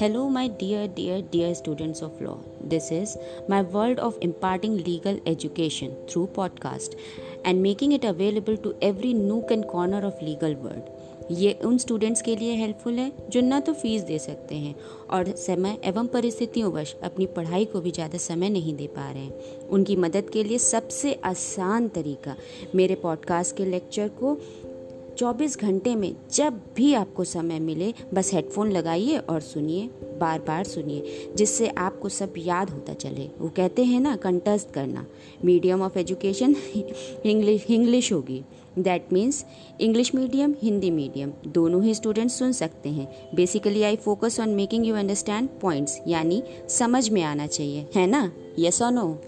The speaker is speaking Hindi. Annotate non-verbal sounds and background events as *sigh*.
Hello, my dear, dear, dear students of law. This is my world of imparting legal education through podcast and making it available to every nook and corner of legal world. ये उन स्टूडेंट्स के लिए हेल्पफुल है जो ना तो फ़ीस दे सकते हैं और समय एवं परिस्थितियों वश अपनी पढ़ाई को भी ज़्यादा समय नहीं दे पा रहे हैं उनकी मदद के लिए सबसे आसान तरीका मेरे पॉडकास्ट के लेक्चर को 24 घंटे में जब भी आपको समय मिले, बस हेडफोन लगाइए और सुनिए बार बार सुनिए, जिससे आपको सब याद होता चले। वो कहते हैं ना कंटस्ट करना। Medium of education *laughs* English English होगी। That means English medium Hindi medium दोनों ही स्टूडेंट्स सुन सकते हैं। Basically I focus on making you understand points यानी समझ में आना चाहिए। है ना? यस और नो